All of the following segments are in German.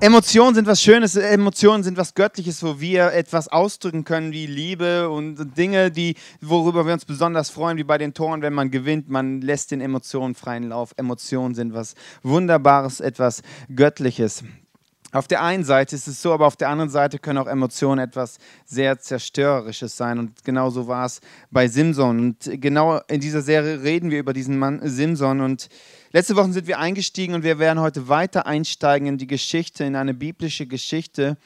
Emotionen sind was Schönes, Emotionen sind was Göttliches, wo wir etwas ausdrücken können wie Liebe und Dinge, die, worüber wir uns besonders freuen, wie bei den Toren, wenn man gewinnt, man lässt den Emotionen freien Lauf. Emotionen sind was Wunderbares, etwas Göttliches. Auf der einen Seite ist es so, aber auf der anderen Seite können auch Emotionen etwas sehr Zerstörerisches sein. Und genau so war es bei Simson. Und genau in dieser Serie reden wir über diesen Mann Simson. Und letzte Woche sind wir eingestiegen und wir werden heute weiter einsteigen in die Geschichte, in eine biblische Geschichte,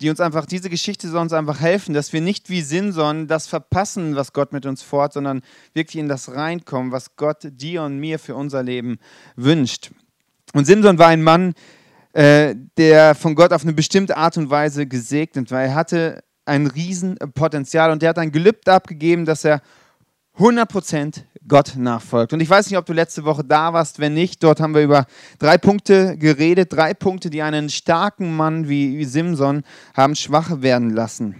die uns einfach, diese Geschichte soll uns einfach helfen, dass wir nicht wie Simson das verpassen, was Gott mit uns fort, sondern wirklich in das reinkommen, was Gott dir und mir für unser Leben wünscht. Und Simson war ein Mann, äh, der von Gott auf eine bestimmte Art und Weise gesegnet war. Er hatte ein Riesenpotenzial und der hat ein Gelübde abgegeben, dass er 100% Gott nachfolgt. Und ich weiß nicht, ob du letzte Woche da warst. Wenn nicht, dort haben wir über drei Punkte geredet. Drei Punkte, die einen starken Mann wie Simson haben schwach werden lassen.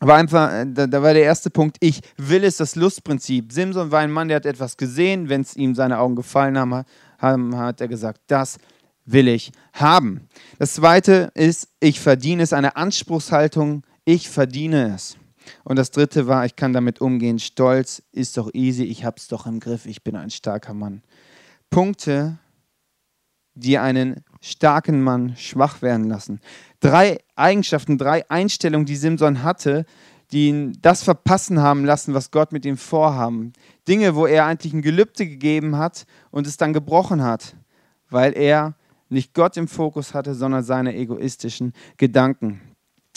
Aber einfach, äh, da, da, war der erste Punkt, ich will es, das Lustprinzip. Simson war ein Mann, der hat etwas gesehen. Wenn es ihm seine Augen gefallen haben, haben hat er gesagt, das will ich haben. Das zweite ist, ich verdiene es, eine Anspruchshaltung, ich verdiene es. Und das dritte war, ich kann damit umgehen, stolz ist doch easy, ich habe es doch im Griff, ich bin ein starker Mann. Punkte, die einen starken Mann schwach werden lassen. Drei Eigenschaften, drei Einstellungen, die Simson hatte, die ihn das verpassen haben lassen, was Gott mit ihm vorhaben. Dinge, wo er eigentlich ein Gelübde gegeben hat und es dann gebrochen hat, weil er nicht Gott im Fokus hatte, sondern seine egoistischen Gedanken.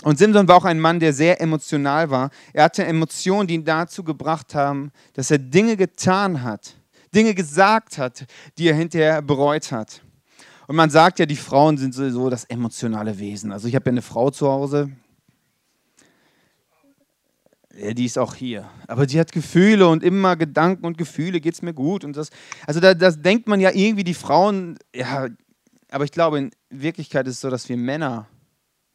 Und Simson war auch ein Mann, der sehr emotional war. Er hatte Emotionen, die ihn dazu gebracht haben, dass er Dinge getan hat, Dinge gesagt hat, die er hinterher bereut hat. Und man sagt ja, die Frauen sind sowieso das emotionale Wesen. Also ich habe ja eine Frau zu Hause, ja, die ist auch hier. Aber die hat Gefühle und immer Gedanken und Gefühle, geht es mir gut. Und das, also da das denkt man ja irgendwie, die Frauen, ja, aber ich glaube, in Wirklichkeit ist es so, dass wir Männer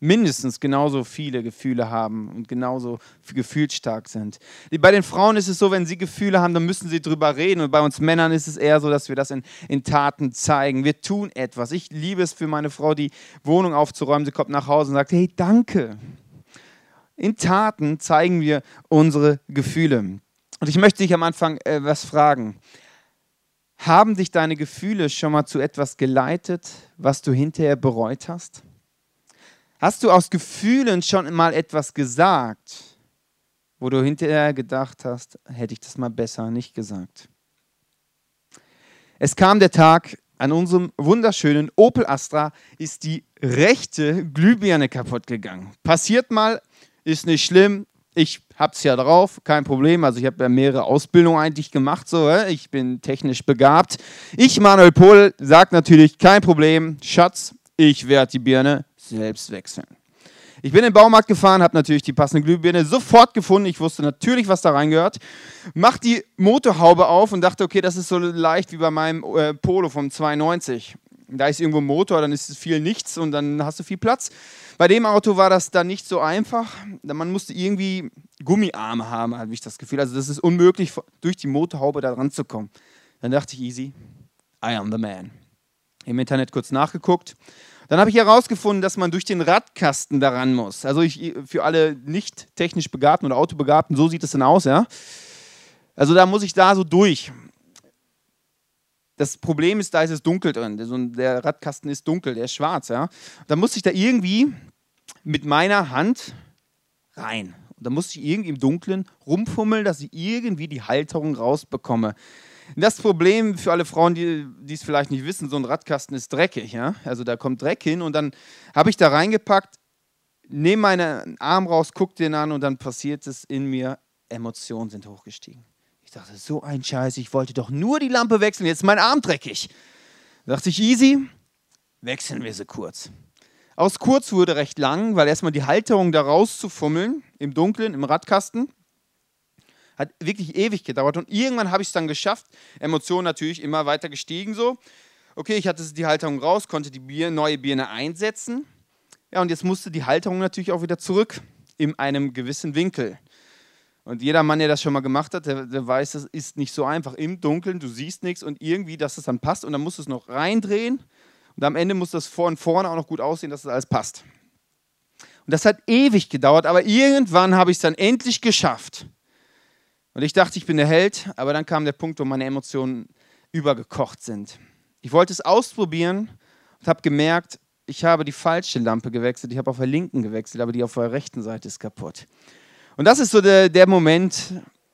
mindestens genauso viele Gefühle haben und genauso gefühlsstark sind. Bei den Frauen ist es so, wenn sie Gefühle haben, dann müssen sie drüber reden. Und bei uns Männern ist es eher so, dass wir das in, in Taten zeigen. Wir tun etwas. Ich liebe es für meine Frau, die Wohnung aufzuräumen. Sie kommt nach Hause und sagt, hey, danke. In Taten zeigen wir unsere Gefühle. Und ich möchte dich am Anfang äh, was fragen. Haben dich deine Gefühle schon mal zu etwas geleitet, was du hinterher bereut hast? Hast du aus Gefühlen schon mal etwas gesagt, wo du hinterher gedacht hast, hätte ich das mal besser nicht gesagt? Es kam der Tag, an unserem wunderschönen Opel Astra ist die rechte Glühbirne kaputt gegangen. Passiert mal, ist nicht schlimm, ich habe es ja drauf, kein Problem. Also ich habe ja mehrere Ausbildungen eigentlich gemacht, so. Ich bin technisch begabt. Ich, Manuel Pohl, sage natürlich, kein Problem, Schatz, ich werde die Birne selbst wechseln. Ich bin in den Baumarkt gefahren, habe natürlich die passende Glühbirne sofort gefunden. Ich wusste natürlich, was da reingehört. Mach die Motorhaube auf und dachte, okay, das ist so leicht wie bei meinem äh, Polo vom 92. Da ist irgendwo ein Motor, dann ist viel nichts und dann hast du viel Platz. Bei dem Auto war das dann nicht so einfach. Man musste irgendwie Gummiarme haben, habe ich das Gefühl. Also das ist unmöglich, durch die Motorhaube da ranzukommen. Dann dachte ich, easy, I am the man. Im Internet kurz nachgeguckt. Dann habe ich herausgefunden, dass man durch den Radkasten daran muss. Also ich, für alle nicht technisch Begabten oder Autobegabten, so sieht es dann aus, ja. Also da muss ich da so durch. Das Problem ist, da ist es dunkel drin. Der Radkasten ist dunkel, der ist schwarz. Ja? Da muss ich da irgendwie mit meiner Hand rein. Und da muss ich irgendwie im Dunkeln rumfummeln, dass ich irgendwie die Halterung rausbekomme. Das Problem für alle Frauen, die, die es vielleicht nicht wissen, so ein Radkasten ist dreckig. Ja? Also da kommt Dreck hin und dann habe ich da reingepackt, nehme meinen Arm raus, gucke den an und dann passiert es in mir, Emotionen sind hochgestiegen. Ich dachte, so ein Scheiß, ich wollte doch nur die Lampe wechseln, jetzt ist mein Arm dreckig. Da dachte ich, easy, wechseln wir sie kurz. Aus kurz wurde recht lang, weil erstmal die Halterung da rauszufummeln, im Dunkeln, im Radkasten, hat wirklich ewig gedauert. Und irgendwann habe ich es dann geschafft. Emotionen natürlich immer weiter gestiegen so. Okay, ich hatte die Halterung raus, konnte die Bier, neue Birne einsetzen. Ja, und jetzt musste die Halterung natürlich auch wieder zurück in einem gewissen Winkel. Und jeder Mann, der das schon mal gemacht hat, der, der weiß, das ist nicht so einfach. Im Dunkeln, du siehst nichts und irgendwie, dass es dann passt und dann musst du es noch reindrehen Und am Ende muss das vor und vorne auch noch gut aussehen, dass das alles passt. Und das hat ewig gedauert, aber irgendwann habe ich es dann endlich geschafft. Und ich dachte, ich bin der Held, aber dann kam der Punkt, wo meine Emotionen übergekocht sind. Ich wollte es ausprobieren und habe gemerkt, ich habe die falsche Lampe gewechselt. Ich habe auf der linken gewechselt, aber die auf der rechten Seite ist kaputt. Und das ist so der, der Moment,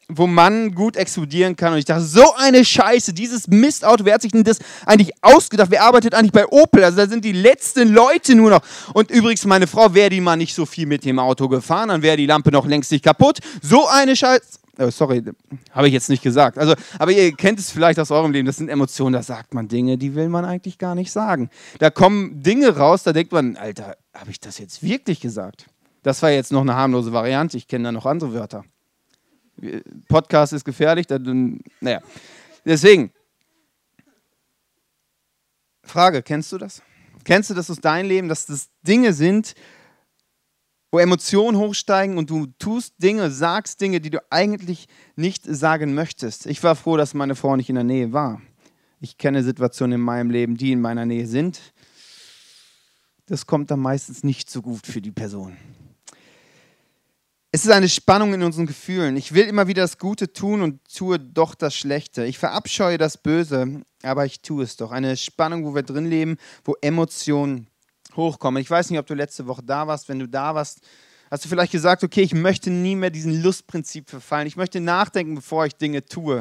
wo man gut explodieren kann. Und ich dachte, so eine Scheiße, dieses Mistauto, wer hat sich denn das eigentlich ausgedacht? Wer arbeitet eigentlich bei Opel? Also da sind die letzten Leute nur noch. Und übrigens, meine Frau, wäre die mal nicht so viel mit dem Auto gefahren, dann wäre die Lampe noch längst nicht kaputt. So eine Scheiße. Oh, sorry, habe ich jetzt nicht gesagt. Also, aber ihr kennt es vielleicht aus eurem Leben. Das sind Emotionen, da sagt man Dinge, die will man eigentlich gar nicht sagen. Da kommen Dinge raus, da denkt man, Alter, habe ich das jetzt wirklich gesagt? Das war jetzt noch eine harmlose Variante. Ich kenne da noch andere Wörter. Podcast ist gefährlich, dann, naja. Deswegen, Frage, kennst du das? Kennst du das aus deinem Leben, dass das Dinge sind, wo Emotionen hochsteigen und du tust Dinge, sagst Dinge, die du eigentlich nicht sagen möchtest. Ich war froh, dass meine Frau nicht in der Nähe war. Ich kenne Situationen in meinem Leben, die in meiner Nähe sind. Das kommt dann meistens nicht so gut für die Person. Es ist eine Spannung in unseren Gefühlen. Ich will immer wieder das Gute tun und tue doch das Schlechte. Ich verabscheue das Böse, aber ich tue es doch. Eine Spannung, wo wir drin leben, wo Emotionen hochkommen. Ich weiß nicht, ob du letzte Woche da warst. Wenn du da warst, hast du vielleicht gesagt, okay, ich möchte nie mehr diesem Lustprinzip verfallen. Ich möchte nachdenken, bevor ich Dinge tue.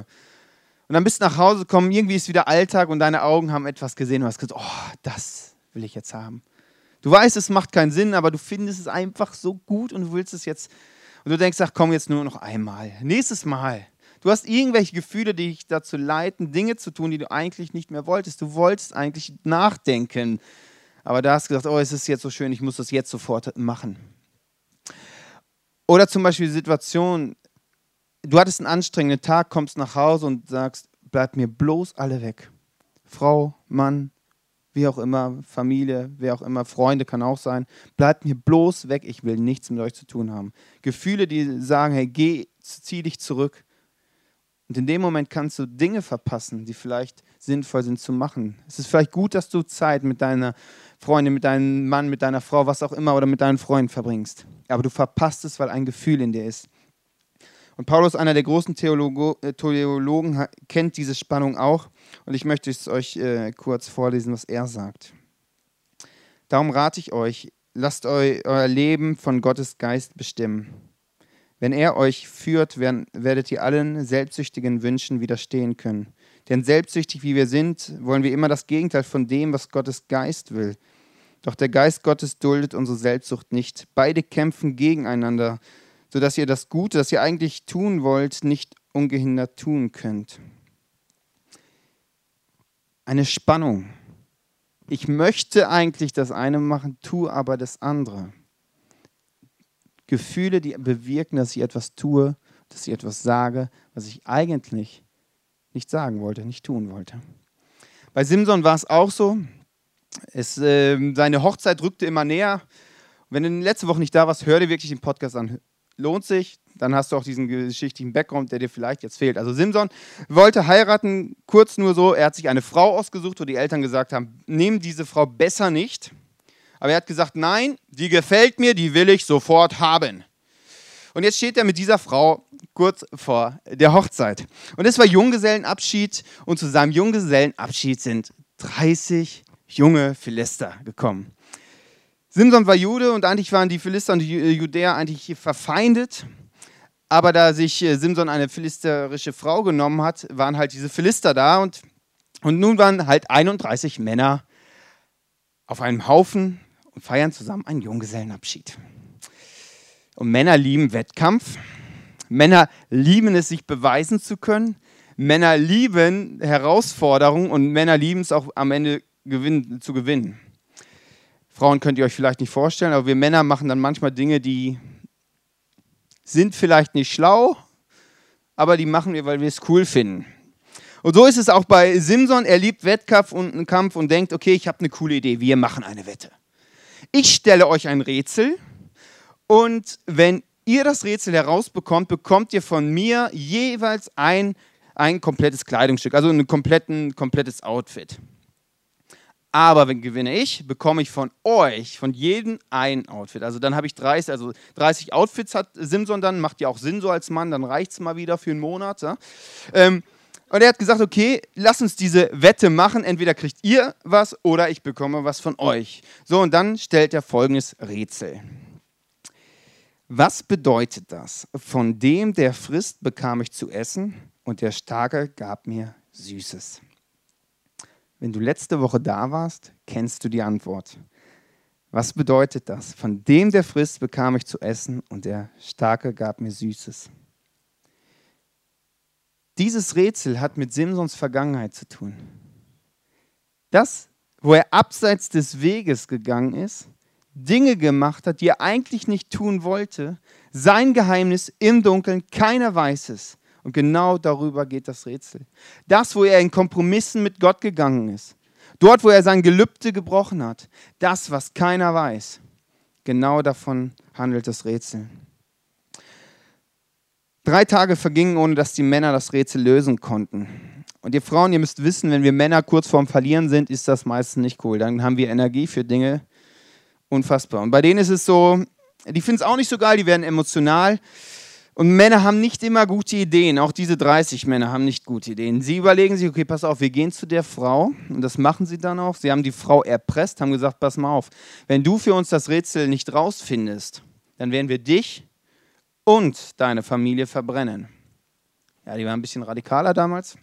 Und dann bist du nach Hause gekommen, irgendwie ist wieder Alltag und deine Augen haben etwas gesehen und hast gesagt, oh, das will ich jetzt haben. Du weißt, es macht keinen Sinn, aber du findest es einfach so gut und du willst es jetzt. Und du denkst, ach komm, jetzt nur noch einmal. Nächstes Mal. Du hast irgendwelche Gefühle, die dich dazu leiten, Dinge zu tun, die du eigentlich nicht mehr wolltest. Du wolltest eigentlich nachdenken. Aber da hast du gesagt, oh, es ist jetzt so schön, ich muss das jetzt sofort machen. Oder zum Beispiel die Situation, du hattest einen anstrengenden Tag, kommst nach Hause und sagst, bleibt mir bloß alle weg. Frau, Mann, wie auch immer, Familie, wer auch immer, Freunde kann auch sein. Bleibt mir bloß weg, ich will nichts mit euch zu tun haben. Gefühle, die sagen, hey, geh, zieh dich zurück. Und in dem Moment kannst du Dinge verpassen, die vielleicht sinnvoll sind zu machen. Es ist vielleicht gut, dass du Zeit mit deiner Freundin, mit deinem Mann, mit deiner Frau, was auch immer, oder mit deinen Freunden verbringst. Aber du verpasst es, weil ein Gefühl in dir ist. Und Paulus, einer der großen Theologo, äh, Theologen, kennt diese Spannung auch. Und ich möchte es euch äh, kurz vorlesen, was er sagt. Darum rate ich euch, lasst eu, euer Leben von Gottes Geist bestimmen. Wenn er euch führt, werden, werdet ihr allen selbstsüchtigen Wünschen widerstehen können. Denn selbstsüchtig wie wir sind, wollen wir immer das Gegenteil von dem, was Gottes Geist will. Doch der Geist Gottes duldet unsere Selbstsucht nicht. Beide kämpfen gegeneinander, sodass ihr das Gute, das ihr eigentlich tun wollt, nicht ungehindert tun könnt. Eine Spannung. Ich möchte eigentlich das eine machen, tue aber das andere. Gefühle, die bewirken, dass ich etwas tue, dass ich etwas sage, was ich eigentlich nicht sagen wollte, nicht tun wollte. Bei Simson war es auch so. Es, äh, seine Hochzeit rückte immer näher. Wenn du letzte Woche nicht da warst, hör dir wirklich den Podcast an. Lohnt sich. Dann hast du auch diesen geschichtlichen Background, der dir vielleicht jetzt fehlt. Also Simson wollte heiraten, kurz nur so. Er hat sich eine Frau ausgesucht, wo die Eltern gesagt haben, nimm diese Frau besser nicht. Aber er hat gesagt, nein, die gefällt mir, die will ich sofort haben. Und jetzt steht er mit dieser Frau kurz vor der Hochzeit. Und es war Junggesellenabschied und zu seinem Junggesellenabschied sind 30 junge Philister gekommen. Simson war Jude und eigentlich waren die Philister und die Judäer eigentlich verfeindet. Aber da sich äh, Simson eine philisterische Frau genommen hat, waren halt diese Philister da und, und nun waren halt 31 Männer auf einem Haufen und feiern zusammen einen Junggesellenabschied. Und Männer lieben Wettkampf. Männer lieben es, sich beweisen zu können. Männer lieben Herausforderungen und Männer lieben es auch am Ende gewinn, zu gewinnen. Frauen könnt ihr euch vielleicht nicht vorstellen, aber wir Männer machen dann manchmal Dinge, die sind vielleicht nicht schlau, aber die machen wir, weil wir es cool finden. Und so ist es auch bei Simson. Er liebt Wettkampf und einen Kampf und denkt, okay, ich habe eine coole Idee, wir machen eine Wette. Ich stelle euch ein Rätsel und wenn ihr das Rätsel herausbekommt, bekommt ihr von mir jeweils ein, ein komplettes Kleidungsstück, also ein kompletten, komplettes Outfit. Aber wenn gewinne ich, bekomme ich von euch, von jedem ein Outfit. Also dann habe ich 30, also 30 Outfits hat Simson dann, macht ja auch Sinn so als Mann, dann reicht es mal wieder für einen Monat. Ja? Ähm, und er hat gesagt, okay, lass uns diese Wette machen. Entweder kriegt ihr was oder ich bekomme was von euch. So, und dann stellt er folgendes Rätsel. Was bedeutet das? Von dem, der frisst, bekam ich zu essen und der Starke gab mir Süßes. Wenn du letzte Woche da warst, kennst du die Antwort. Was bedeutet das? Von dem, der frisst, bekam ich zu essen und der Starke gab mir Süßes. Dieses Rätsel hat mit Simsons Vergangenheit zu tun. Das, wo er abseits des Weges gegangen ist, Dinge gemacht hat, die er eigentlich nicht tun wollte, sein Geheimnis im Dunkeln, keiner weiß es. Und genau darüber geht das Rätsel. Das, wo er in Kompromissen mit Gott gegangen ist. Dort, wo er sein Gelübde gebrochen hat. Das, was keiner weiß. Genau davon handelt das Rätsel. Drei Tage vergingen, ohne dass die Männer das Rätsel lösen konnten. Und ihr Frauen, ihr müsst wissen, wenn wir Männer kurz vorm Verlieren sind, ist das meistens nicht cool. Dann haben wir Energie für Dinge. Unfassbar. Und bei denen ist es so, die finden es auch nicht so geil, die werden emotional. Und Männer haben nicht immer gute Ideen. Auch diese 30 Männer haben nicht gute Ideen. Sie überlegen sich, okay, pass auf, wir gehen zu der Frau. Und das machen sie dann auch. Sie haben die Frau erpresst, haben gesagt, pass mal auf, wenn du für uns das Rätsel nicht rausfindest, dann werden wir dich und deine Familie verbrennen. Ja, die waren ein bisschen radikaler damals.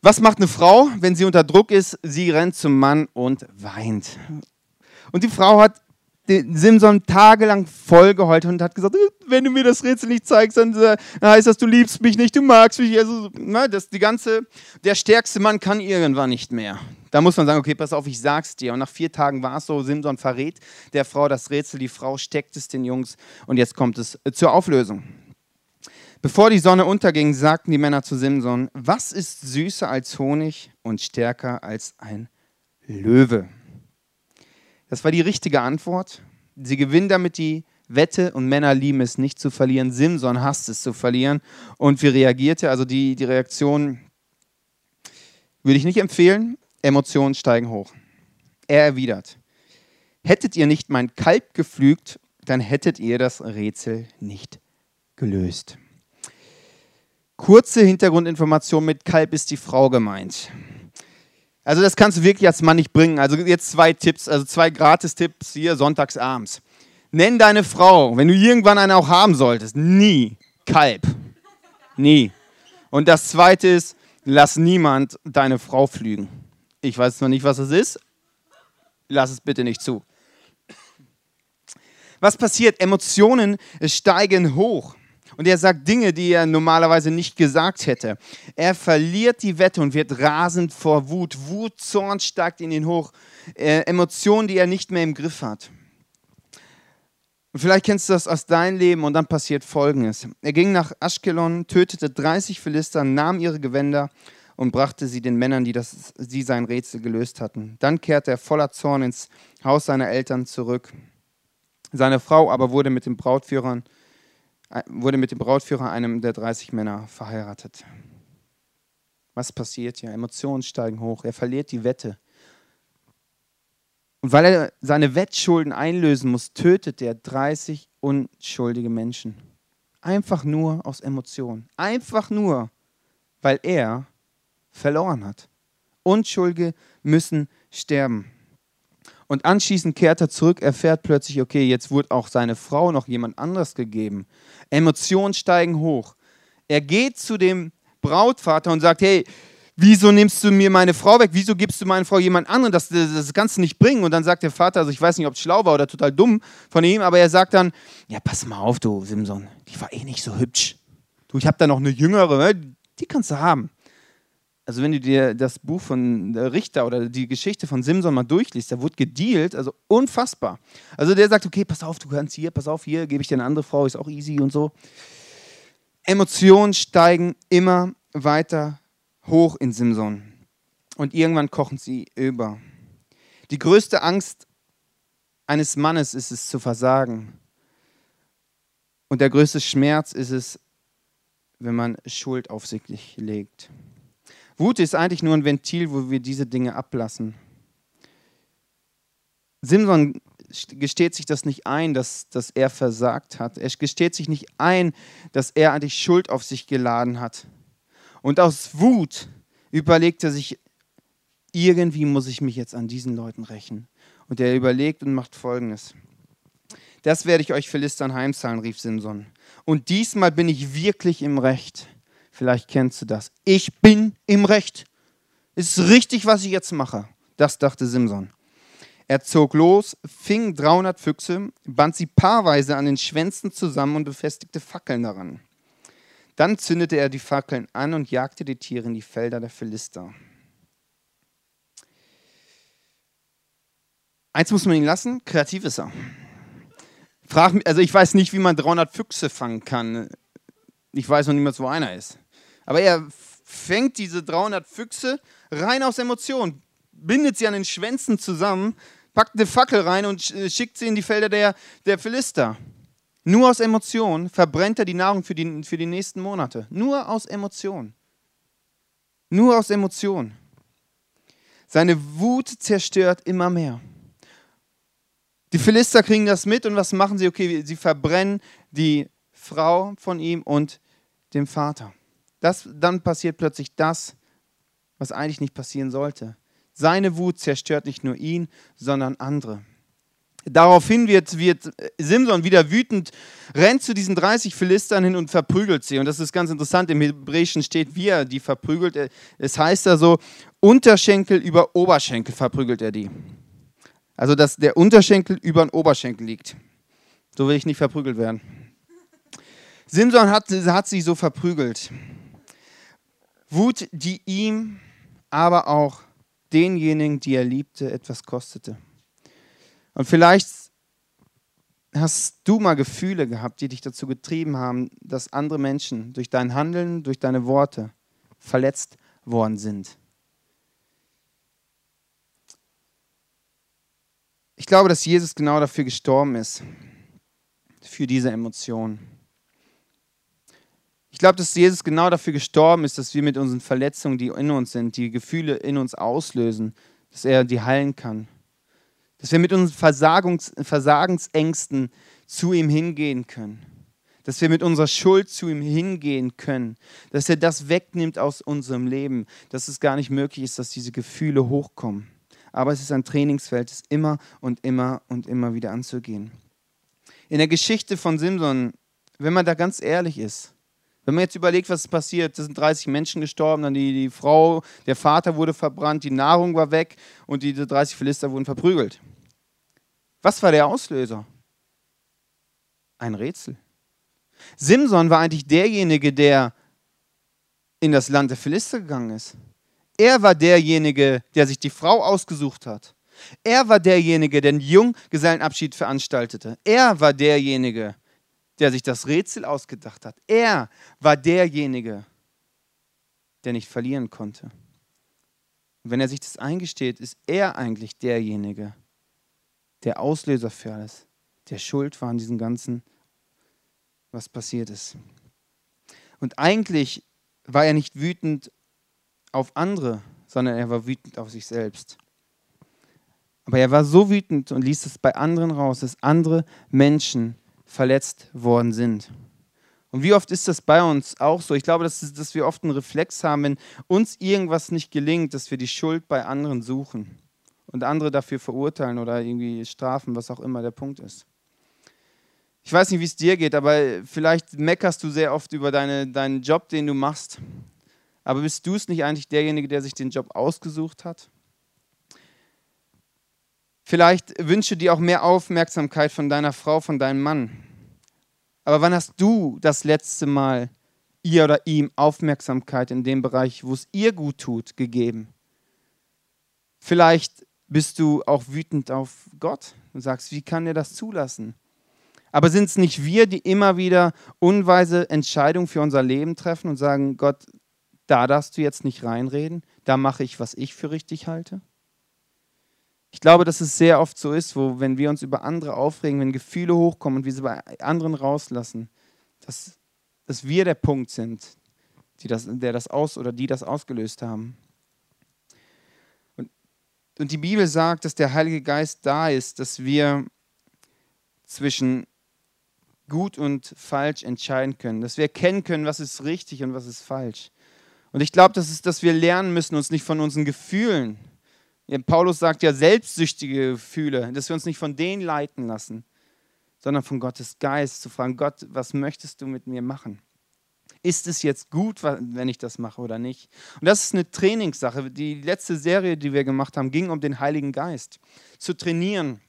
Was macht eine Frau, wenn sie unter Druck ist? Sie rennt zum Mann und weint. Und die Frau hat Simson tagelang vollgeheult und hat gesagt, wenn du mir das Rätsel nicht zeigst, dann heißt das, du liebst mich nicht, du magst mich. Also, na, das, die ganze, der stärkste Mann kann irgendwann nicht mehr. Da muss man sagen, okay, pass auf, ich sag's dir. Und nach vier Tagen war es so, Simson verrät der Frau das Rätsel, die Frau steckt es den Jungs und jetzt kommt es äh, zur Auflösung. Bevor die Sonne unterging, sagten die Männer zu Simson, was ist süßer als Honig und stärker als ein Löwe? Das war die richtige Antwort. Sie gewinnen damit die Wette und Männer lieben es nicht zu verlieren. Simson hasst es zu verlieren. Und wie reagierte? Also die, die Reaktion würde ich nicht empfehlen. Emotionen steigen hoch. Er erwidert, hättet ihr nicht mein Kalb gepflügt, dann hättet ihr das Rätsel nicht gelöst. Kurze Hintergrundinformation mit Kalb ist die Frau gemeint. Also das kannst du wirklich als Mann nicht bringen. Also jetzt zwei Tipps, also zwei Gratis-Tipps hier sonntags abends. Nenn deine Frau, wenn du irgendwann eine auch haben solltest, nie Kalb. Nie. Und das zweite ist, lass niemand deine Frau flügen. Ich weiß noch nicht, was es ist. Lass es bitte nicht zu. Was passiert? Emotionen steigen hoch. Und er sagt Dinge, die er normalerweise nicht gesagt hätte. Er verliert die Wette und wird rasend vor Wut. Wut, Zorn steigt in ihn hoch. Äh, Emotionen, die er nicht mehr im Griff hat. Vielleicht kennst du das aus deinem Leben und dann passiert Folgendes. Er ging nach Aschkelon, tötete 30 Philister, nahm ihre Gewänder und brachte sie den Männern, die, das, die sein Rätsel gelöst hatten. Dann kehrte er voller Zorn ins Haus seiner Eltern zurück. Seine Frau aber wurde mit den Brautführern wurde mit dem Brautführer, einem der 30 Männer, verheiratet. Was passiert hier? Emotionen steigen hoch. Er verliert die Wette. Und weil er seine Wettschulden einlösen muss, tötet er 30 unschuldige Menschen. Einfach nur aus Emotionen. Einfach nur, weil er verloren hat. Unschuldige müssen sterben. Und anschließend kehrt er zurück, erfährt plötzlich, okay, jetzt wurde auch seine Frau noch jemand anderes gegeben. Emotionen steigen hoch. Er geht zu dem Brautvater und sagt, hey, wieso nimmst du mir meine Frau weg? Wieso gibst du meine Frau jemand anderen? Das, das, das kannst du nicht bringen. Und dann sagt der Vater, also ich weiß nicht, ob es schlau war oder total dumm von ihm, aber er sagt dann, ja, pass mal auf, du Simson, die war eh nicht so hübsch. Du, ich habe da noch eine jüngere, ne? die kannst du haben also wenn du dir das Buch von Richter oder die Geschichte von Simson mal durchliest, da wurde gedealt, also unfassbar. Also der sagt, okay, pass auf, du kannst hier, pass auf, hier gebe ich dir eine andere Frau, ist auch easy und so. Emotionen steigen immer weiter hoch in Simson und irgendwann kochen sie über. Die größte Angst eines Mannes ist es zu versagen. Und der größte Schmerz ist es, wenn man Schuld auf sich legt. Wut ist eigentlich nur ein Ventil, wo wir diese Dinge ablassen. Simson gesteht sich das nicht ein, dass, dass er versagt hat. Er gesteht sich nicht ein, dass er eigentlich Schuld auf sich geladen hat. Und aus Wut überlegt er sich, irgendwie muss ich mich jetzt an diesen Leuten rächen. Und er überlegt und macht Folgendes. Das werde ich euch Philistern heimzahlen, rief Simson. Und diesmal bin ich wirklich im Recht. Vielleicht kennst du das. Ich bin im Recht. Es ist richtig, was ich jetzt mache. Das dachte Simson. Er zog los, fing 300 Füchse, band sie paarweise an den Schwänzen zusammen und befestigte Fackeln daran. Dann zündete er die Fackeln an und jagte die Tiere in die Felder der Philister. Eins muss man ihn lassen, kreativ ist er. Frag, also ich weiß nicht, wie man 300 Füchse fangen kann. Ich weiß noch niemals, wo einer ist. Aber er fängt diese 300 Füchse rein aus Emotionen, bindet sie an den Schwänzen zusammen, packt eine Fackel rein und schickt sie in die Felder der, der Philister. Nur aus Emotionen verbrennt er die Nahrung für die, für die nächsten Monate. Nur aus Emotionen. Nur aus Emotionen. Seine Wut zerstört immer mehr. Die Philister kriegen das mit und was machen sie? Okay, sie verbrennen die Frau von ihm und dem Vater. Das, dann passiert plötzlich das, was eigentlich nicht passieren sollte. Seine Wut zerstört nicht nur ihn, sondern andere. Daraufhin wird, wird Simson wieder wütend, rennt zu diesen 30 Philistern hin und verprügelt sie. Und das ist ganz interessant, im Hebräischen steht, wie er die verprügelt. Es heißt da so, Unterschenkel über Oberschenkel verprügelt er die. Also, dass der Unterschenkel über den Oberschenkel liegt. So will ich nicht verprügelt werden. Simson hat, hat sie so verprügelt. Wut, die ihm, aber auch denjenigen, die er liebte, etwas kostete. Und vielleicht hast du mal Gefühle gehabt, die dich dazu getrieben haben, dass andere Menschen durch dein Handeln, durch deine Worte verletzt worden sind. Ich glaube, dass Jesus genau dafür gestorben ist, für diese Emotionen. Ich glaube, dass Jesus genau dafür gestorben ist, dass wir mit unseren Verletzungen, die in uns sind, die Gefühle in uns auslösen, dass er die heilen kann. Dass wir mit unseren Versagungs Versagensängsten zu ihm hingehen können. Dass wir mit unserer Schuld zu ihm hingehen können. Dass er das wegnimmt aus unserem Leben. Dass es gar nicht möglich ist, dass diese Gefühle hochkommen aber es ist ein Trainingsfeld, es immer und immer und immer wieder anzugehen. In der Geschichte von Simson, wenn man da ganz ehrlich ist, wenn man jetzt überlegt, was ist passiert, es sind 30 Menschen gestorben, dann die, die Frau, der Vater wurde verbrannt, die Nahrung war weg und die 30 Philister wurden verprügelt. Was war der Auslöser? Ein Rätsel. Simson war eigentlich derjenige, der in das Land der Philister gegangen ist. Er war derjenige, der sich die Frau ausgesucht hat. Er war derjenige, der den Junggesellenabschied veranstaltete. Er war derjenige, der sich das Rätsel ausgedacht hat. Er war derjenige, der nicht verlieren konnte. Und wenn er sich das eingesteht, ist er eigentlich derjenige, der Auslöser für alles, der schuld war an diesem Ganzen, was passiert ist. Und eigentlich war er nicht wütend auf andere, sondern er war wütend auf sich selbst. Aber er war so wütend und ließ es bei anderen raus, dass andere Menschen verletzt worden sind. Und wie oft ist das bei uns auch so? Ich glaube, dass, dass wir oft einen Reflex haben, wenn uns irgendwas nicht gelingt, dass wir die Schuld bei anderen suchen und andere dafür verurteilen oder irgendwie strafen, was auch immer der Punkt ist. Ich weiß nicht, wie es dir geht, aber vielleicht meckerst du sehr oft über deine, deinen Job, den du machst. Aber bist du es nicht eigentlich derjenige, der sich den Job ausgesucht hat? Vielleicht wünsche dir auch mehr Aufmerksamkeit von deiner Frau, von deinem Mann. Aber wann hast du das letzte Mal ihr oder ihm Aufmerksamkeit in dem Bereich, wo es ihr gut tut, gegeben? Vielleicht bist du auch wütend auf Gott und sagst, wie kann er das zulassen? Aber sind es nicht wir, die immer wieder unweise Entscheidungen für unser Leben treffen und sagen, Gott, da darfst du jetzt nicht reinreden, da mache ich, was ich für richtig halte? Ich glaube, dass es sehr oft so ist, wo, wenn wir uns über andere aufregen, wenn Gefühle hochkommen und wir sie bei anderen rauslassen, dass, dass wir der Punkt sind, die das, der das aus oder die das ausgelöst haben. Und, und die Bibel sagt, dass der Heilige Geist da ist, dass wir zwischen gut und falsch entscheiden können, dass wir erkennen können, was ist richtig und was ist falsch. Und ich glaube, das ist, dass wir lernen müssen, uns nicht von unseren Gefühlen, Paulus sagt ja selbstsüchtige Gefühle, dass wir uns nicht von denen leiten lassen, sondern von Gottes Geist zu fragen, Gott, was möchtest du mit mir machen? Ist es jetzt gut, wenn ich das mache oder nicht? Und das ist eine Trainingssache. Die letzte Serie, die wir gemacht haben, ging um den Heiligen Geist. Zu trainieren,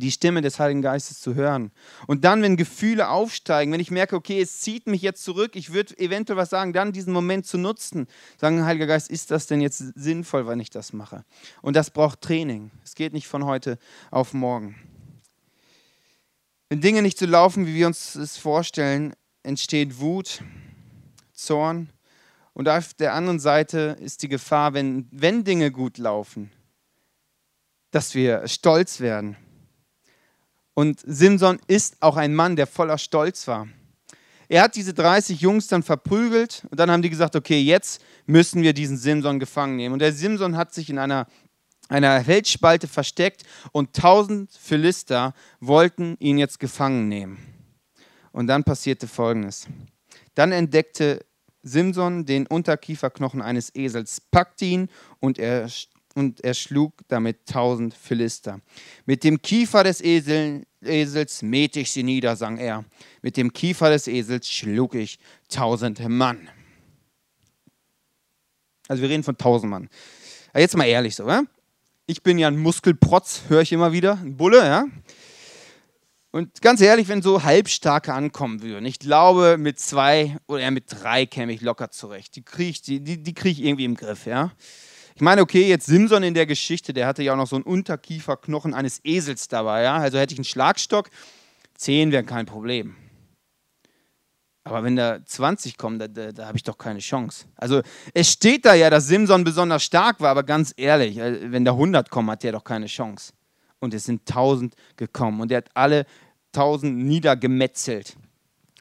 die Stimme des Heiligen Geistes zu hören. Und dann, wenn Gefühle aufsteigen, wenn ich merke, okay, es zieht mich jetzt zurück, ich würde eventuell was sagen, dann diesen Moment zu nutzen. Sagen, Heiliger Geist, ist das denn jetzt sinnvoll, wenn ich das mache? Und das braucht Training. Es geht nicht von heute auf morgen. Wenn Dinge nicht so laufen, wie wir uns es vorstellen, entsteht Wut, Zorn. Und auf der anderen Seite ist die Gefahr, wenn, wenn Dinge gut laufen, dass wir stolz werden und Simson ist auch ein Mann, der voller Stolz war. Er hat diese 30 Jungs dann verprügelt und dann haben die gesagt, okay, jetzt müssen wir diesen Simson gefangen nehmen. Und der Simson hat sich in einer, einer Felsspalte versteckt und tausend Philister wollten ihn jetzt gefangen nehmen. Und dann passierte Folgendes. Dann entdeckte Simson den Unterkieferknochen eines Esels, packte ihn und er und er schlug damit tausend Philister. Mit dem Kiefer des Esel, Esels mähte ich sie nieder, sang er. Mit dem Kiefer des Esels schlug ich tausend Mann. Also wir reden von tausend Mann. Aber jetzt mal ehrlich so, ja? Ich bin ja ein Muskelprotz, höre ich immer wieder, ein Bulle, ja? Und ganz ehrlich, wenn so Halbstarke ankommen würden, ich glaube, mit zwei oder eher mit drei käme ich locker zurecht. Die kriege ich, die, die, die krieg ich irgendwie im Griff, ja? Ich meine, okay, jetzt Simson in der Geschichte, der hatte ja auch noch so einen Unterkieferknochen eines Esels dabei. Ja? Also hätte ich einen Schlagstock, 10 wären kein Problem. Aber wenn da 20 kommen, da, da, da habe ich doch keine Chance. Also es steht da ja, dass Simson besonders stark war, aber ganz ehrlich, äh, wenn da 100 kommen, hat der doch keine Chance. Und es sind 1000 gekommen und er hat alle 1000 niedergemetzelt.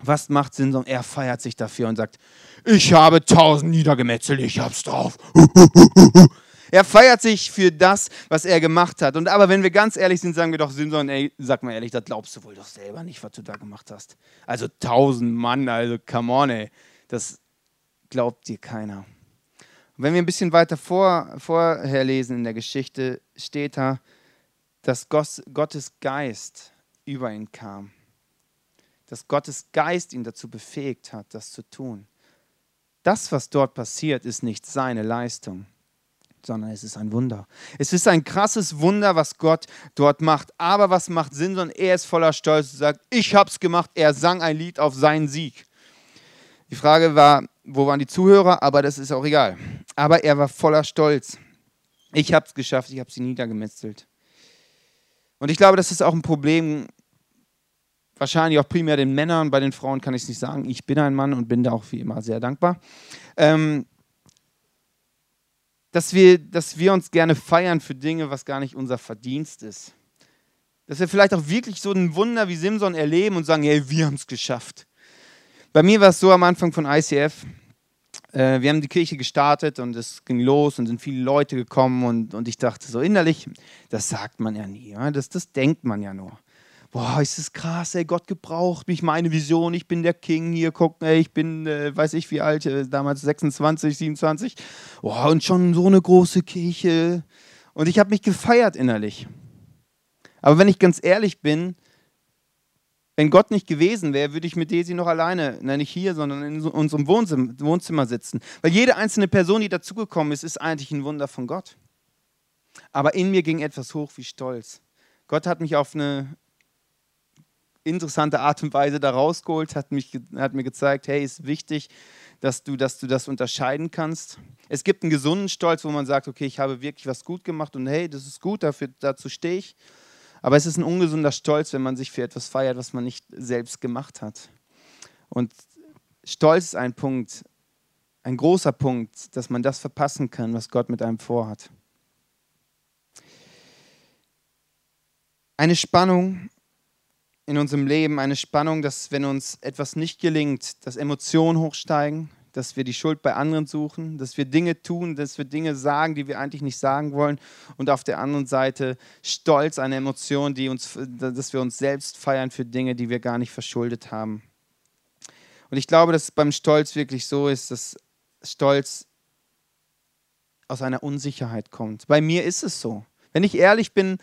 Was macht Simson? Er feiert sich dafür und sagt, ich habe tausend niedergemetzelt, ich hab's drauf. Er feiert sich für das, was er gemacht hat. Und aber wenn wir ganz ehrlich sind, sagen wir doch Simson, ey, sag mal ehrlich, das glaubst du wohl doch selber nicht, was du da gemacht hast. Also tausend Mann, also come on, ey. Das glaubt dir keiner. Und wenn wir ein bisschen weiter vor, vorher lesen in der Geschichte, steht da, dass Gottes Geist über ihn kam. Dass Gottes Geist ihn dazu befähigt hat, das zu tun. Das, was dort passiert, ist nicht seine Leistung, sondern es ist ein Wunder. Es ist ein krasses Wunder, was Gott dort macht. Aber was macht Sinn, sondern er ist voller Stolz und sagt, ich hab's gemacht. Er sang ein Lied auf seinen Sieg. Die Frage war, wo waren die Zuhörer? Aber das ist auch egal. Aber er war voller Stolz. Ich hab's geschafft, ich habe sie niedergemetzelt. Und ich glaube, das ist auch ein Problem wahrscheinlich auch primär den Männern, bei den Frauen kann ich es nicht sagen. Ich bin ein Mann und bin da auch wie immer sehr dankbar. Ähm, dass, wir, dass wir uns gerne feiern für Dinge, was gar nicht unser Verdienst ist. Dass wir vielleicht auch wirklich so ein Wunder wie Simson erleben und sagen, hey, wir haben es geschafft. Bei mir war es so am Anfang von ICF, äh, wir haben die Kirche gestartet und es ging los und sind viele Leute gekommen und, und ich dachte so innerlich, das sagt man ja nie? Das, das denkt man ja nur boah, ist das krass, ey, Gott gebraucht mich, meine Vision, ich bin der King hier, guck, ey, ich bin, äh, weiß ich wie alt, äh, damals 26, 27, boah, und schon so eine große Kirche. Und ich habe mich gefeiert innerlich. Aber wenn ich ganz ehrlich bin, wenn Gott nicht gewesen wäre, würde ich mit Desi noch alleine, nein, nicht hier, sondern in unserem Wohnzimmer, Wohnzimmer sitzen. Weil jede einzelne Person, die dazugekommen ist, ist eigentlich ein Wunder von Gott. Aber in mir ging etwas hoch wie Stolz. Gott hat mich auf eine interessante Art und Weise da rausgeholt, hat, mich, hat mir gezeigt, hey, ist wichtig, dass du, dass du das unterscheiden kannst. Es gibt einen gesunden Stolz, wo man sagt, okay, ich habe wirklich was gut gemacht und hey, das ist gut, dafür, dazu stehe ich. Aber es ist ein ungesunder Stolz, wenn man sich für etwas feiert, was man nicht selbst gemacht hat. Und Stolz ist ein Punkt, ein großer Punkt, dass man das verpassen kann, was Gott mit einem vorhat. Eine Spannung in unserem Leben eine Spannung, dass wenn uns etwas nicht gelingt, dass Emotionen hochsteigen, dass wir die Schuld bei anderen suchen, dass wir Dinge tun, dass wir Dinge sagen, die wir eigentlich nicht sagen wollen. Und auf der anderen Seite Stolz, eine Emotion, die uns, dass wir uns selbst feiern für Dinge, die wir gar nicht verschuldet haben. Und ich glaube, dass es beim Stolz wirklich so ist, dass Stolz aus einer Unsicherheit kommt. Bei mir ist es so. Wenn ich ehrlich bin,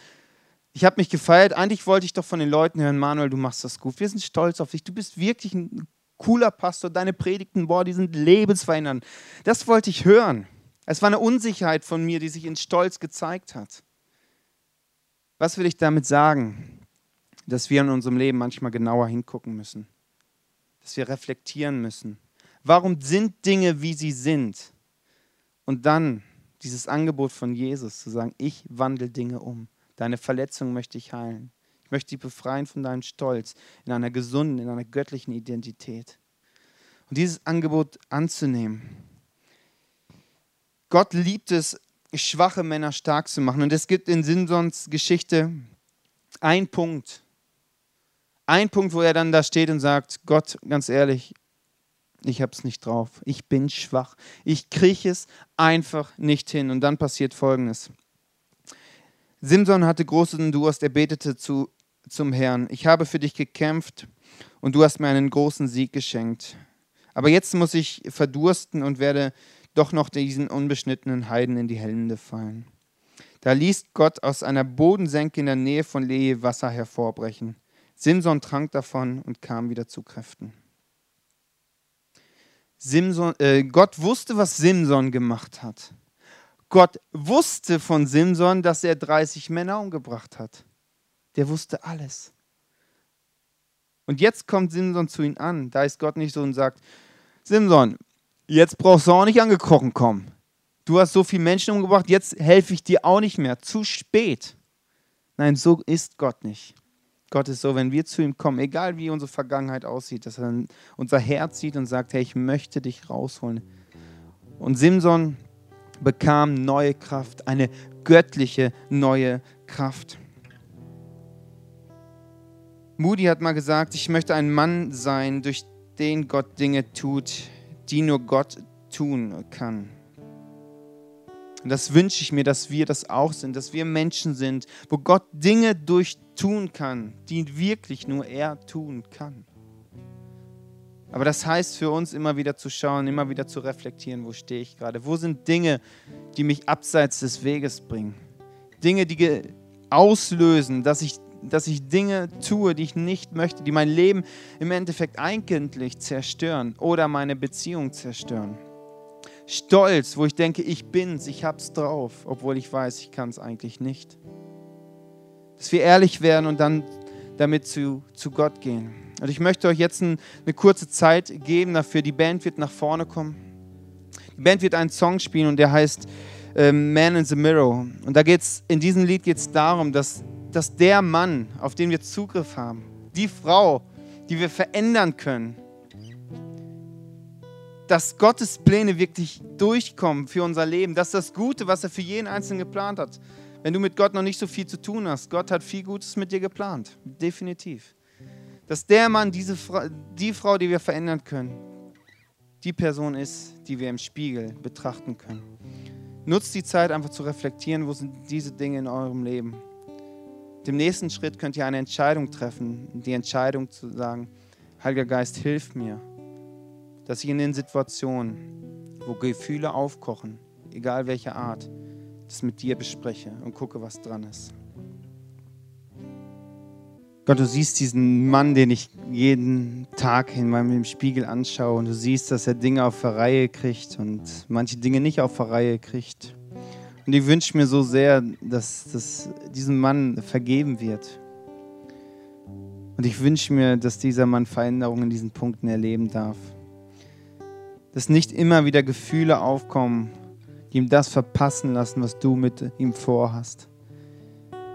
ich habe mich gefeiert. Eigentlich wollte ich doch von den Leuten hören, Manuel, du machst das gut. Wir sind stolz auf dich. Du bist wirklich ein cooler Pastor. Deine Predigten, boah, die sind lebensverändernd. Das wollte ich hören. Es war eine Unsicherheit von mir, die sich in Stolz gezeigt hat. Was will ich damit sagen? Dass wir in unserem Leben manchmal genauer hingucken müssen. Dass wir reflektieren müssen. Warum sind Dinge, wie sie sind? Und dann dieses Angebot von Jesus zu sagen, ich wandle Dinge um. Deine Verletzung möchte ich heilen. Ich möchte dich befreien von deinem Stolz in einer gesunden, in einer göttlichen Identität. Und dieses Angebot anzunehmen. Gott liebt es, schwache Männer stark zu machen. Und es gibt in Simsons Geschichte einen Punkt. Ein Punkt, wo er dann da steht und sagt, Gott, ganz ehrlich, ich habe es nicht drauf. Ich bin schwach. Ich kriege es einfach nicht hin. Und dann passiert Folgendes. Simson hatte großen Durst, er betete zu, zum Herrn. Ich habe für dich gekämpft und du hast mir einen großen Sieg geschenkt. Aber jetzt muss ich verdursten und werde doch noch diesen unbeschnittenen Heiden in die Hände fallen. Da ließ Gott aus einer Bodensenke in der Nähe von Lehe Wasser hervorbrechen. Simson trank davon und kam wieder zu Kräften. Simson, äh, Gott wusste, was Simson gemacht hat. Gott wusste von Simson, dass er 30 Männer umgebracht hat. Der wusste alles. Und jetzt kommt Simson zu ihm an. Da ist Gott nicht so und sagt, Simson, jetzt brauchst du auch nicht angekrochen kommen. Du hast so viele Menschen umgebracht, jetzt helfe ich dir auch nicht mehr. Zu spät. Nein, so ist Gott nicht. Gott ist so, wenn wir zu ihm kommen, egal wie unsere Vergangenheit aussieht, dass er unser Herz sieht und sagt, hey, ich möchte dich rausholen. Und Simson bekam neue Kraft, eine göttliche neue Kraft. Moody hat mal gesagt, ich möchte ein Mann sein, durch den Gott Dinge tut, die nur Gott tun kann. Und das wünsche ich mir, dass wir das auch sind, dass wir Menschen sind, wo Gott Dinge durch tun kann, die wirklich nur er tun kann. Aber das heißt für uns immer wieder zu schauen, immer wieder zu reflektieren, wo stehe ich gerade? Wo sind Dinge, die mich abseits des Weges bringen? Dinge, die auslösen, dass ich, dass ich Dinge tue, die ich nicht möchte, die mein Leben im Endeffekt eigentlich zerstören oder meine Beziehung zerstören. Stolz, wo ich denke, ich bin's, ich hab's drauf, obwohl ich weiß, ich kann es eigentlich nicht. Dass wir ehrlich werden und dann damit zu, zu Gott gehen. Und ich möchte euch jetzt ein, eine kurze Zeit geben dafür. Die Band wird nach vorne kommen. Die Band wird einen Song spielen und der heißt äh, Man in the Mirror. Und da geht's, in diesem Lied geht es darum, dass, dass der Mann, auf den wir Zugriff haben, die Frau, die wir verändern können, dass Gottes Pläne wirklich durchkommen für unser Leben, dass das Gute, was er für jeden Einzelnen geplant hat, wenn du mit Gott noch nicht so viel zu tun hast, Gott hat viel Gutes mit dir geplant, definitiv dass der Mann, diese Fra die Frau, die wir verändern können, die Person ist, die wir im Spiegel betrachten können. Nutzt die Zeit einfach zu reflektieren, wo sind diese Dinge in eurem Leben. Dem nächsten Schritt könnt ihr eine Entscheidung treffen, die Entscheidung zu sagen, Heiliger Geist, hilf mir, dass ich in den Situationen, wo Gefühle aufkochen, egal welcher Art, das mit dir bespreche und gucke, was dran ist. Gott, du siehst diesen Mann, den ich jeden Tag in meinem Spiegel anschaue und du siehst, dass er Dinge auf der Reihe kriegt und manche Dinge nicht auf der Reihe kriegt. Und ich wünsche mir so sehr, dass, dass diesem Mann vergeben wird. Und ich wünsche mir, dass dieser Mann Veränderungen in diesen Punkten erleben darf. Dass nicht immer wieder Gefühle aufkommen, die ihm das verpassen lassen, was du mit ihm vorhast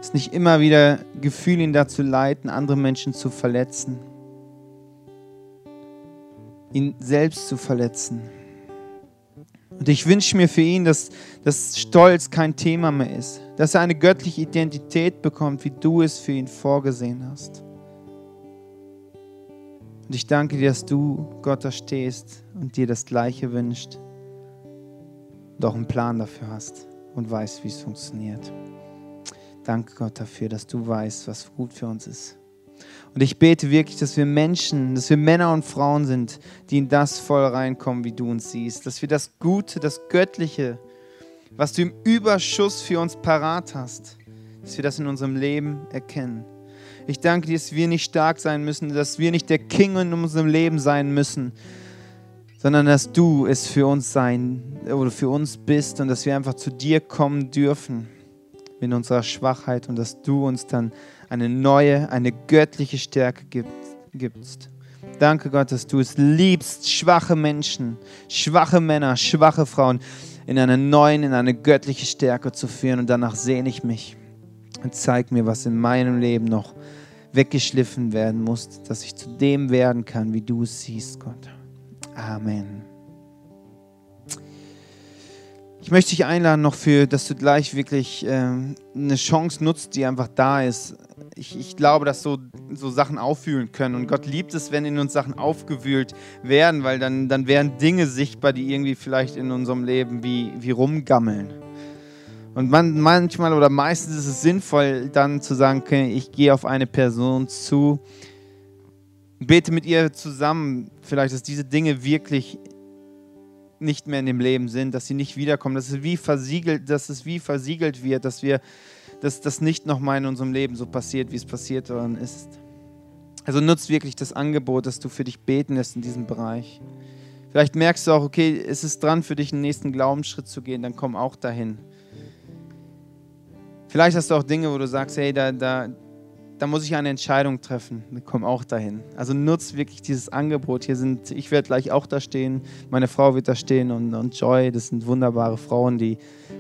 es nicht immer wieder Gefühle ihn dazu leiten, andere Menschen zu verletzen, ihn selbst zu verletzen. Und ich wünsche mir für ihn, dass, dass Stolz kein Thema mehr ist, dass er eine göttliche Identität bekommt, wie du es für ihn vorgesehen hast. Und ich danke dir, dass du, Gott, da stehst und dir das Gleiche wünscht und auch einen Plan dafür hast und weißt, wie es funktioniert. Danke Gott dafür, dass du weißt, was gut für uns ist. Und ich bete wirklich, dass wir Menschen, dass wir Männer und Frauen sind, die in das voll reinkommen, wie du uns siehst. Dass wir das Gute, das Göttliche, was du im Überschuss für uns parat hast, dass wir das in unserem Leben erkennen. Ich danke dir, dass wir nicht stark sein müssen, dass wir nicht der King in unserem Leben sein müssen, sondern dass du es für uns sein oder für uns bist und dass wir einfach zu dir kommen dürfen in unserer Schwachheit und dass du uns dann eine neue, eine göttliche Stärke gibst. Danke Gott, dass du es liebst, schwache Menschen, schwache Männer, schwache Frauen in eine neue, in eine göttliche Stärke zu führen. Und danach sehne ich mich und zeig mir, was in meinem Leben noch weggeschliffen werden muss, dass ich zu dem werden kann, wie du es siehst, Gott. Amen. Ich möchte dich einladen noch für, dass du gleich wirklich ähm, eine Chance nutzt, die einfach da ist. Ich, ich glaube, dass so, so Sachen auffühlen können. Und Gott liebt es, wenn in uns Sachen aufgewühlt werden, weil dann, dann werden Dinge sichtbar, die irgendwie vielleicht in unserem Leben wie, wie rumgammeln. Und man, manchmal oder meistens ist es sinnvoll, dann zu sagen, okay, ich gehe auf eine Person zu, bete mit ihr zusammen, vielleicht, dass diese Dinge wirklich nicht mehr in dem Leben sind, dass sie nicht wiederkommen, dass es wie versiegelt, dass es wie versiegelt wird, dass wir, dass das nicht nochmal in unserem Leben so passiert, wie es passiert worden ist. Also nutzt wirklich das Angebot, dass du für dich beten lässt in diesem Bereich. Vielleicht merkst du auch, okay, es ist dran für dich, einen nächsten Glaubensschritt zu gehen, dann komm auch dahin. Vielleicht hast du auch Dinge, wo du sagst, hey, da, da, da muss ich eine Entscheidung treffen. Komm auch dahin. Also nutzt wirklich dieses Angebot. Hier sind, ich werde gleich auch da stehen, meine Frau wird da stehen und, und Joy, das sind wunderbare Frauen, die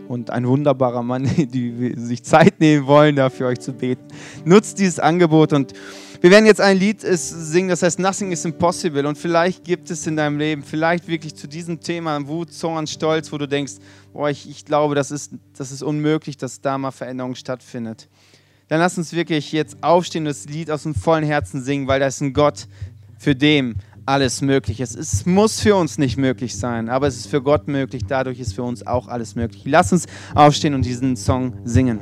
und ein wunderbarer Mann, die sich Zeit nehmen wollen, da für euch zu beten. Nutzt dieses Angebot und wir werden jetzt ein Lied singen, das heißt Nothing is Impossible. Und vielleicht gibt es in deinem Leben, vielleicht wirklich zu diesem Thema Wut, Zorn, Stolz, wo du denkst, boah, ich, ich glaube, das ist, das ist unmöglich, dass da mal Veränderung stattfindet dann lass uns wirklich jetzt aufstehen und das Lied aus dem vollen Herzen singen, weil da ist ein Gott, für dem alles möglich ist. Es muss für uns nicht möglich sein, aber es ist für Gott möglich. Dadurch ist für uns auch alles möglich. Lass uns aufstehen und diesen Song singen.